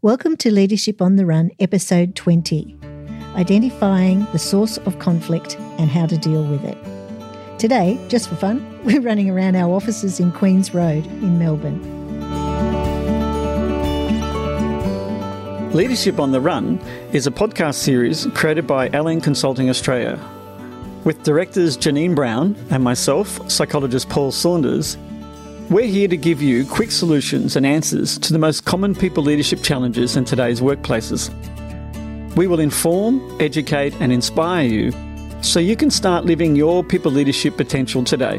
Welcome to Leadership on the Run, episode 20 Identifying the Source of Conflict and How to Deal with It. Today, just for fun, we're running around our offices in Queen's Road in Melbourne. Leadership on the Run is a podcast series created by Allen Consulting Australia. With directors Janine Brown and myself, psychologist Paul Saunders, we're here to give you quick solutions and answers to the most common people leadership challenges in today's workplaces. We will inform, educate, and inspire you so you can start living your people leadership potential today.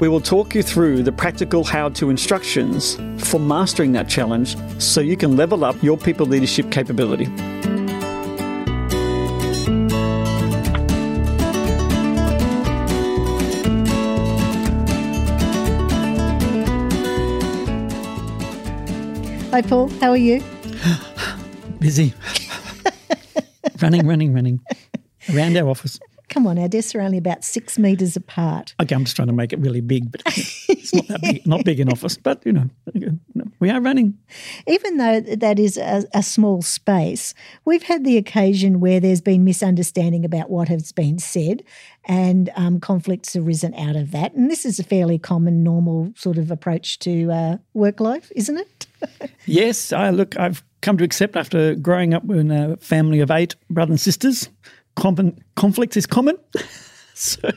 We will talk you through the practical how to instructions for mastering that challenge so you can level up your people leadership capability. Hi, Paul. How are you? Busy. running, running, running around our office. Come on, our desks are only about six metres apart. Okay, I'm just trying to make it really big, but it's not that big, not big in office. But you know, we are running. Even though that is a, a, small space, we've had the occasion where there's been misunderstanding about what has been said, and um, conflicts arisen out of that. And this is a fairly common, normal sort of approach to uh, work life, isn't it? Yes, I look. I've come to accept after growing up in a family of eight brothers and sisters common, conflict is common. so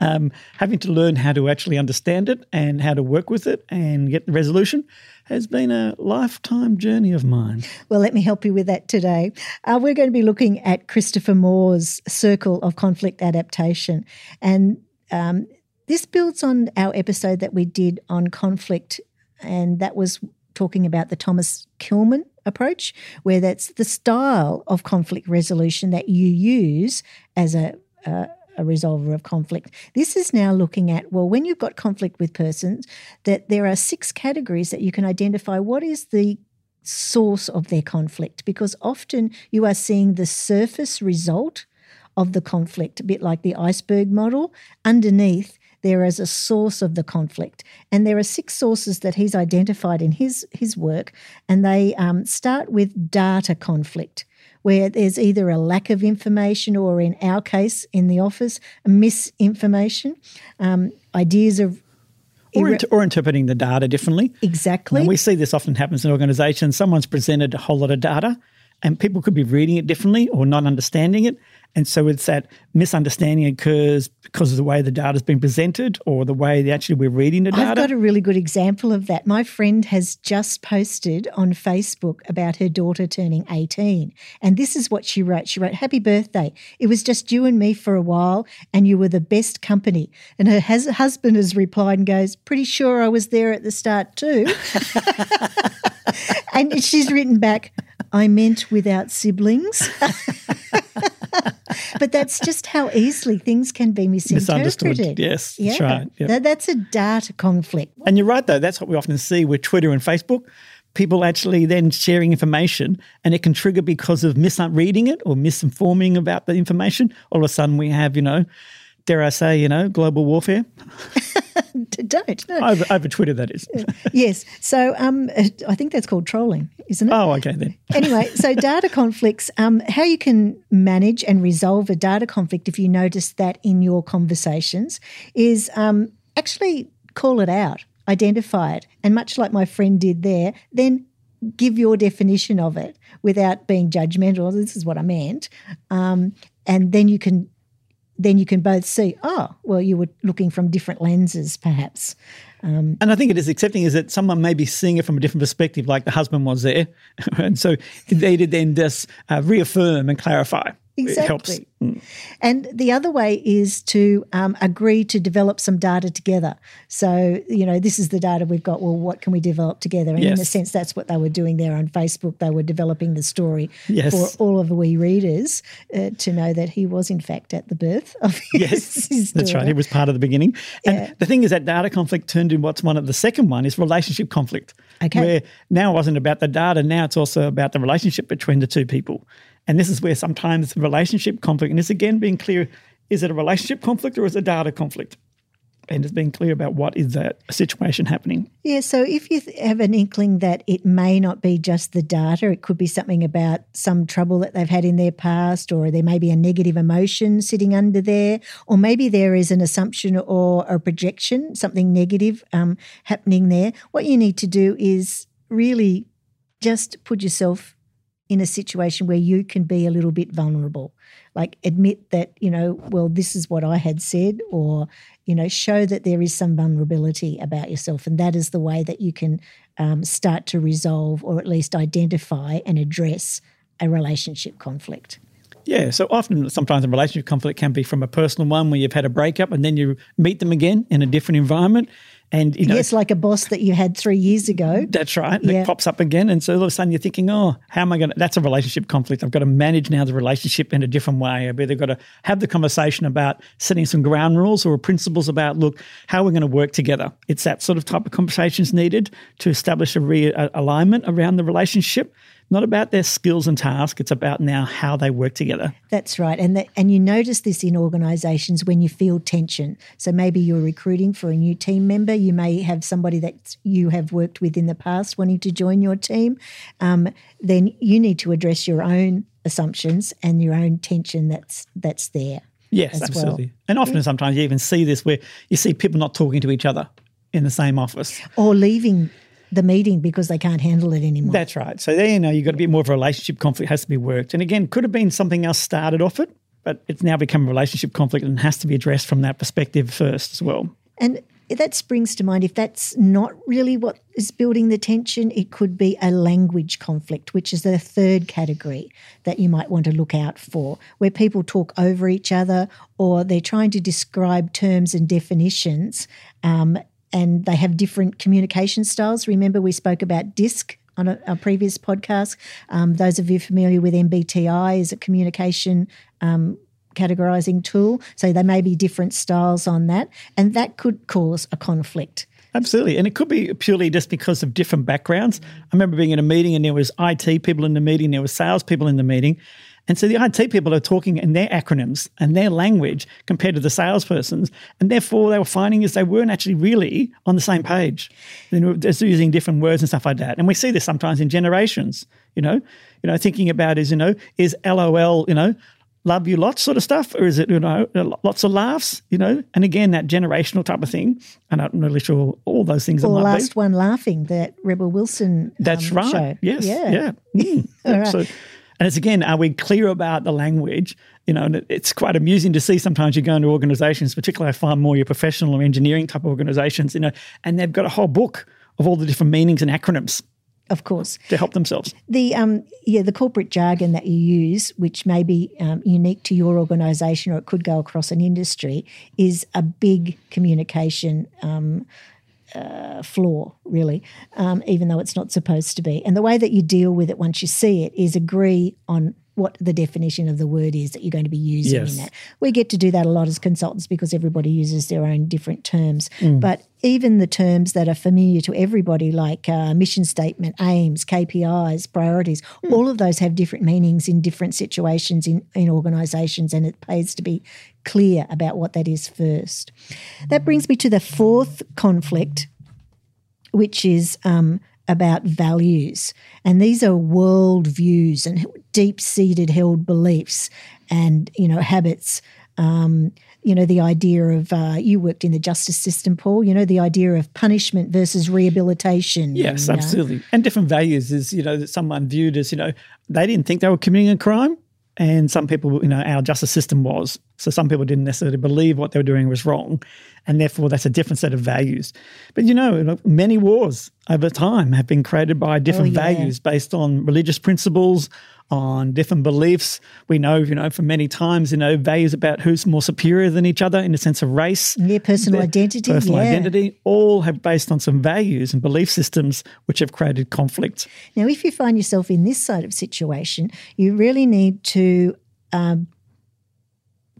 um, having to learn how to actually understand it and how to work with it and get the resolution has been a lifetime journey of mine. Well, let me help you with that today. Uh, we're going to be looking at Christopher Moore's Circle of Conflict Adaptation. And um, this builds on our episode that we did on conflict, and that was talking about the Thomas Kilmann approach, where that's the style of conflict resolution that you use as a, a a resolver of conflict. This is now looking at, well, when you've got conflict with persons, that there are six categories that you can identify what is the source of their conflict, because often you are seeing the surface result of the conflict, a bit like the iceberg model. Underneath there as a source of the conflict. And there are six sources that he's identified in his, his work, and they um, start with data conflict. Where there's either a lack of information, or in our case, in the office, misinformation, um, ideas of or, inter- or, interpreting the data differently. Exactly. And we see this often happens in organizations. Someone's presented a whole lot of data, and people could be reading it differently or not understanding it. And so it's that misunderstanding occurs because of the way the data has been presented or the way that actually we're reading the data. I've got a really good example of that. My friend has just posted on Facebook about her daughter turning 18. And this is what she wrote. She wrote, Happy birthday. It was just you and me for a while, and you were the best company. And her has- husband has replied and goes, Pretty sure I was there at the start too. and she's written back, I meant without siblings. but that's just how easily things can be misinterpreted. Yes, yeah. that's right. Yep. That, that's a data conflict. And you're right, though. That's what we often see with Twitter and Facebook. People actually then sharing information, and it can trigger because of misreading it or misinforming about the information. All of a sudden, we have, you know, dare I say, you know, global warfare. Don't. No. Over, over Twitter, that is. yes. So um, I think that's called trolling, isn't it? Oh, okay then. anyway, so data conflicts, um, how you can manage and resolve a data conflict if you notice that in your conversations is um, actually call it out, identify it. And much like my friend did there, then give your definition of it without being judgmental. This is what I meant. Um, and then you can then you can both see, oh, well, you were looking from different lenses, perhaps. Um, and I think it is accepting is that someone may be seeing it from a different perspective, like the husband was there. and so they did then just uh, reaffirm and clarify. Exactly. Mm. And the other way is to um, agree to develop some data together. So, you know, this is the data we've got. Well, what can we develop together? And yes. in a sense, that's what they were doing there on Facebook. They were developing the story yes. for all of the wee readers uh, to know that he was, in fact, at the birth of his, yes, his That's right. He was part of the beginning. And yeah. the thing is that data conflict turned in what's one of the second one is relationship conflict. Okay. Where now it wasn't about the data, now it's also about the relationship between the two people. And this is where sometimes relationship conflict, and it's again being clear, is it a relationship conflict or is it a data conflict? and just being clear about what is that situation happening. Yeah, so if you have an inkling that it may not be just the data, it could be something about some trouble that they've had in their past, or there may be a negative emotion sitting under there, or maybe there is an assumption or a projection, something negative um, happening there. What you need to do is really just put yourself in a situation where you can be a little bit vulnerable. Like admit that, you know, well, this is what I had said, or, you know, show that there is some vulnerability about yourself. And that is the way that you can um, start to resolve or at least identify and address a relationship conflict. Yeah, so often, sometimes a relationship conflict can be from a personal one where you've had a breakup and then you meet them again in a different environment. And you know, yes, like a boss that you had three years ago. That's right. Yeah. It pops up again, and so all of a sudden you're thinking, "Oh, how am I going to?" That's a relationship conflict. I've got to manage now the relationship in a different way. I've either got to have the conversation about setting some ground rules or principles about, look, how we're going to work together. It's that sort of type of conversations needed to establish a realignment around the relationship not about their skills and tasks. It's about now how they work together. That's right, and and you notice this in organisations when you feel tension. So maybe you're recruiting for a new team member. You may have somebody that you have worked with in the past wanting to join your team. Um, then you need to address your own assumptions and your own tension that's that's there. Yes, absolutely. Well. And often, yeah. sometimes you even see this where you see people not talking to each other in the same office or leaving the meeting because they can't handle it anymore. That's right. So there you know you've got a bit more of a relationship conflict has to be worked. And again, could have been something else started off it, but it's now become a relationship conflict and has to be addressed from that perspective first as well. And that springs to mind if that's not really what is building the tension, it could be a language conflict, which is the third category that you might want to look out for, where people talk over each other or they're trying to describe terms and definitions um, and they have different communication styles. Remember, we spoke about DISC on a, a previous podcast. Um, those of you familiar with MBTI is a communication um, categorizing tool. So there may be different styles on that, and that could cause a conflict. Absolutely. And it could be purely just because of different backgrounds. I remember being in a meeting and there was IT people in the meeting, there were sales people in the meeting, and so the IT people are talking in their acronyms and their language compared to the salespersons. And therefore, they were finding is they weren't actually really on the same page. They were just using different words and stuff like that. And we see this sometimes in generations, you know, you know, thinking about is, you know, is LOL, you know, love you lots sort of stuff, or is it, you know, lots of laughs, you know? And again, that generational type of thing. And I'm not really sure all those things. are. Or last be. one laughing, that Rebel Wilson. That's um, right. Show. Yes. Yeah. Yeah. Mm. right. So, and it's again, are we clear about the language? You know, and it's quite amusing to see sometimes you go into organizations, particularly I find more your professional or engineering type of organizations, you know, and they've got a whole book of all the different meanings and acronyms of course, to help themselves. The um, yeah, the corporate jargon that you use, which may be um, unique to your organisation or it could go across an industry, is a big communication um, uh, flaw, really, um, even though it's not supposed to be. And the way that you deal with it once you see it is agree on what the definition of the word is that you're going to be using yes. in that. We get to do that a lot as consultants because everybody uses their own different terms. Mm. But even the terms that are familiar to everybody, like uh, mission statement, aims, KPIs, priorities, mm. all of those have different meanings in different situations in, in organisations, and it pays to be clear about what that is first. That brings me to the fourth conflict, which is um, about values. And these are world views and deep seated held beliefs and, you know, habits. Um, you know, the idea of, uh, you worked in the justice system, Paul, you know, the idea of punishment versus rehabilitation. Yes, and, absolutely. Uh, and different values is, you know, that someone viewed as, you know, they didn't think they were committing a crime. And some people, you know, our justice system was. So some people didn't necessarily believe what they were doing was wrong. And therefore, that's a different set of values. But, you know, many wars over time have been created by different oh, yeah. values based on religious principles, on different beliefs. We know, you know, for many times, you know, values about who's more superior than each other in a sense of race. Yeah, personal identity. Personal yeah. identity, all have based on some values and belief systems which have created conflict. Now, if you find yourself in this sort of situation, you really need to um,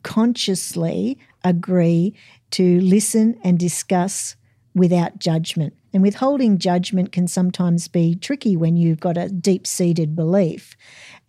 consciously agree to listen and discuss without judgment. And withholding judgment can sometimes be tricky when you've got a deep seated belief.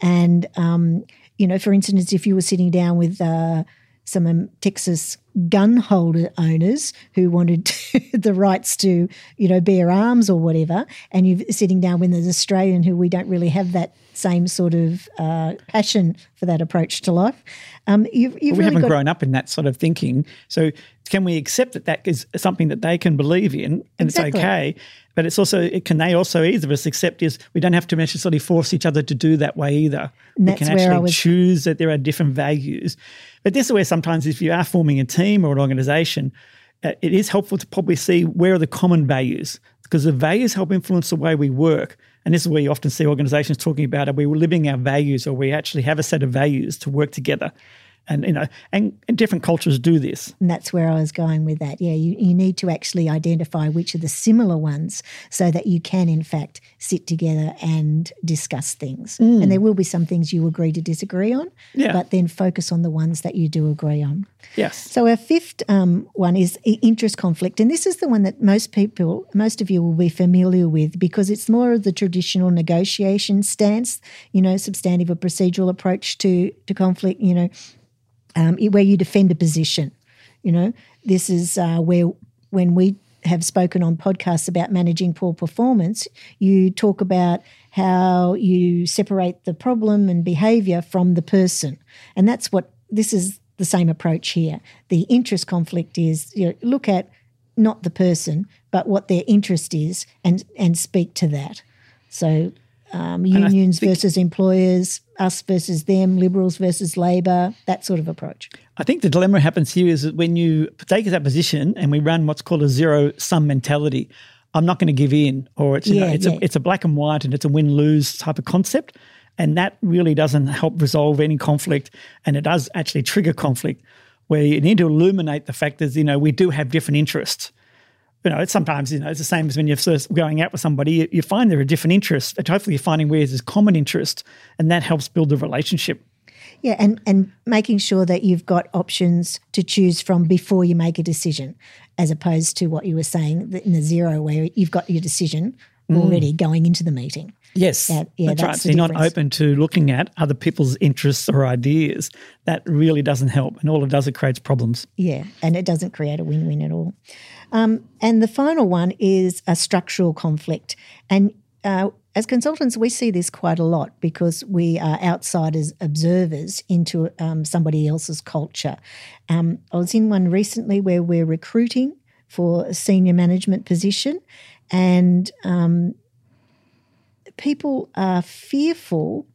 And, um, you know, for instance, if you were sitting down with uh, some um, Texas gun holder owners who wanted the rights to, you know, bear arms or whatever, and you're sitting down with an Australian who we don't really have that same sort of uh, passion for that approach to life. Um, you've, you've we really haven't grown up in that sort of thinking. So can we accept that that is something that they can believe in and Exactly. it's okay? But it's also it- can they also either of us accept is we don't have to necessarily force each other to do that way either. We can actually was- choose that there are different values. But this is where sometimes if you are forming a team or an organization, uh, it is helpful to probably see where are the common values because the values help influence the way we work. And this is where you often see organizations talking about are we living our values or we actually have a set of values to work together. And you know, and, and different cultures do this. And that's where I was going with that. Yeah, you, you need to actually identify which are the similar ones so that you can, in fact, sit together and discuss things. And there will be some things you agree to disagree on, Yeah. but then focus on the ones that you do agree on. Yes. So our fifth um, one is interest conflict, and this is the one that most people, most of you will be familiar with because it's more of the traditional negotiation stance, you know, substantive or procedural approach to to conflict. You know, um, where you defend a position. You know, this is uh, where when we have spoken on podcasts about managing poor performance, you talk about how you separate the problem and behavior from the person. And that's what this is the same approach here. The interest conflict is you know, look at not the person, but what their interest is and, and speak to that. So um, unions versus employers, us versus them, liberals versus Labor, that sort of approach. I think the dilemma happens here is that when you take that position and we run what's called a zero sum mentality, I'm not going to give in, or it's you know, it's yeah. a it's a black and white and it's a win lose type of concept, and that really doesn't help resolve any conflict, and it does actually trigger conflict, where you need to illuminate the fact that you know we do have different interests. You know, it's sometimes you know it's the same as when you're first going out with somebody. You, you find there are different interests, but hopefully you're finding where there's common interest, and that helps build the relationship. Yeah, and, and making sure that you've got options to choose from before you make a decision, as opposed to what you were saying in the zero, where you've got your decision mm. already going into the meeting. Yes, That- yeah, that's, that's right. the So you're not open to looking at other people's interests or ideas. That really doesn't help, and all it does it creates problems. Yeah, and it doesn't create a win win at all. Um, and the final one is a structural conflict. And uh, as consultants, we see this quite a lot because we are outsiders, observers into um, somebody else's culture. Um, I was in one recently where we're recruiting for a senior management position, and um, people are fearful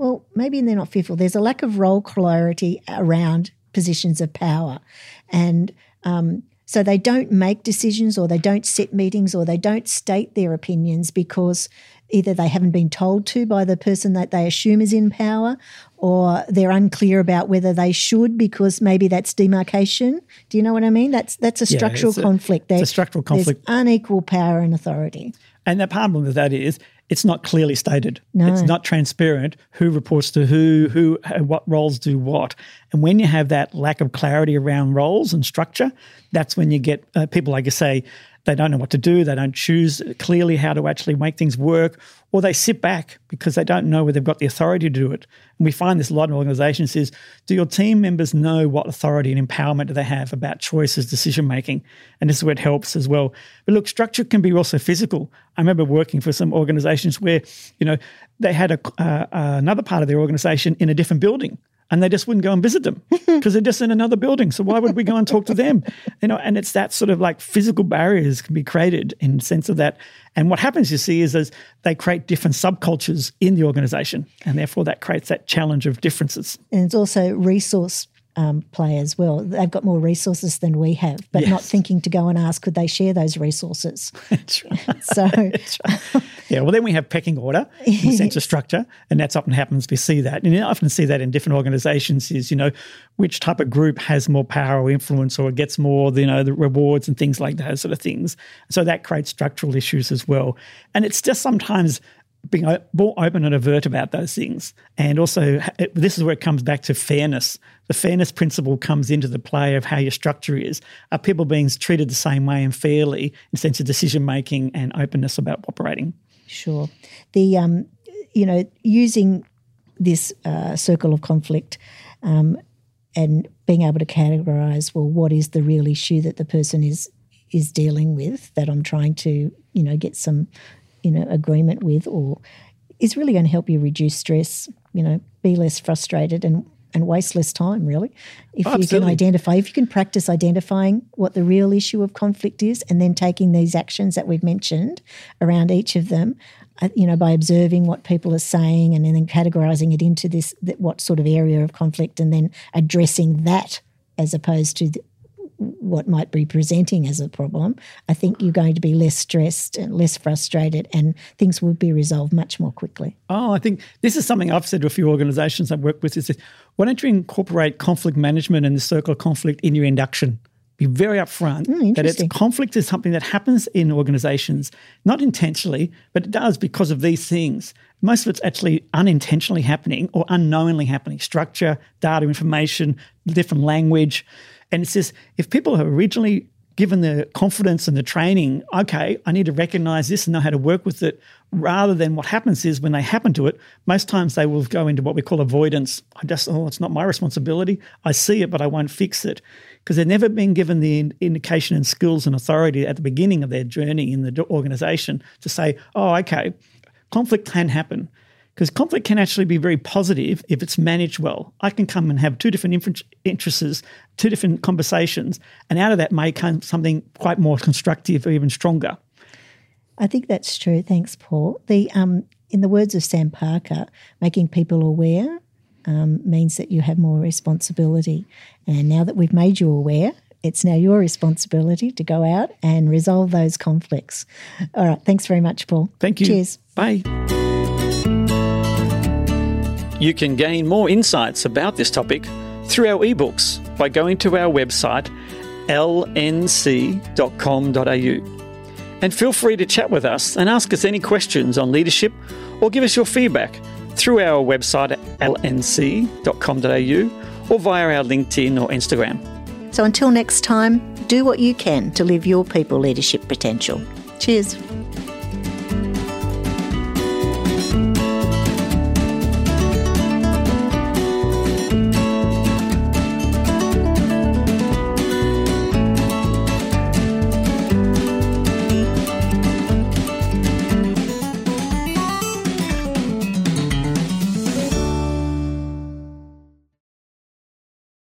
well, maybe they're not fearful. There's a lack of role clarity around positions of power. And um, so they don't make decisions or they don't set meetings or they don't state their opinions because either they haven't been told to by the person that they assume is in power or they're unclear about whether they should because maybe that's demarcation. Do you know what I mean? That's that's a Yeah, structural a- conflict. it's a structural there's conflict. unequal power and authority. And the problem with that is it's not clearly stated. No. It's not transparent who reports to who, who, what roles do what. And when you have that lack of clarity around roles and structure, that's when you get uh, people, like you say, they don't know what to do. They don't choose clearly how to actually make things work, or they sit back because they don't know whether they've got the authority to do it. And we find this a lot in organizations is do your team members know what authority and empowerment do they have about choices, decision making? And this is where it helps as well. But look, structure can be also physical. I remember working for some organizations where, you know, they had a, uh, another part of their organization in a different building and they just wouldn't go and visit them because they're just in another building. So why would we go and talk to them? You know, and it's that sort of like physical barriers can be created in the sense of that. And what happens, you see, is as they create different subcultures in the organization, and therefore that creates that challenge of differences. And it's also resource um, play as well. They've got more resources than we have, but not thinking to go and ask could they share those resources. That's right. So Yeah, well, then we have pecking order, in sense of structure, and that's often happens. We see that, and you often see that in different organisations. Is you know which type of group has more power or influence, or gets more, you know, the rewards and things like those sort of things. So that creates structural issues as well, and it's just sometimes being more open and overt about those things, and also it, this is where it comes back to fairness. The fairness principle comes into the play of how your structure is. Are people being treated the same way and fairly in the sense of decision making and openness about operating? Sure. The um, you know using this uh, circle of conflict um, and being able to categorize well what is the real issue that the person is is dealing with that I'm trying to you know get some you know agreement with or is really going to help you reduce stress you know be less frustrated and and waste less time really. If Oh, you can identify if you can practice identifying what the real issue of conflict is and then taking these actions that we've mentioned around each of them uh, you know by observing what people are saying and then categorizing it into this that what sort of area of conflict and then addressing that as opposed to the, what might be presenting as a problem i think you're going to be less stressed and less frustrated and things will be resolved much more quickly Oh, I think this is something I've said to a few organizations I've worked with is that why don't you incorporate conflict management and the circle of conflict in your induction? Be very upfront hmm, that it's conflict is something that happens in organizations, not intentionally, but it does because of these things. Most of it's actually unintentionally happening or unknowingly happening. Structure, data, information, different language. And it says if people are originally given the confidence and the training, okay, I need to recognize this and know how to work with it, rather than what happens is when they happen to it, most times they will go into what we call avoidance. I just, oh, it's not my responsibility. I see it, but I won't fix it. Because they've never been given the in- indication and skills and authority at the beginning of their journey in the organization to say, oh, okay, conflict can happen. Because conflict can actually be very positive if it's managed well. I can come and have two different interests, two different conversations, and out of that may come something quite more constructive or even stronger. I think that's true. Thanks, Paul. The um, in the words of Sam Parker, making people aware um, means that you have more responsibility. And now that we've made you aware, it's now your responsibility to go out and resolve those conflicts. All right. Thanks very much, Paul. Thank you. Cheers. Bye. You can gain more insights about this topic through our ebooks by going to our website lnc.com.au. And feel free to chat with us and ask us any questions on leadership or give us your feedback through our website at lnc.com.au or via our LinkedIn or Instagram. So until next time, do what you can to live your people leadership potential. Cheers.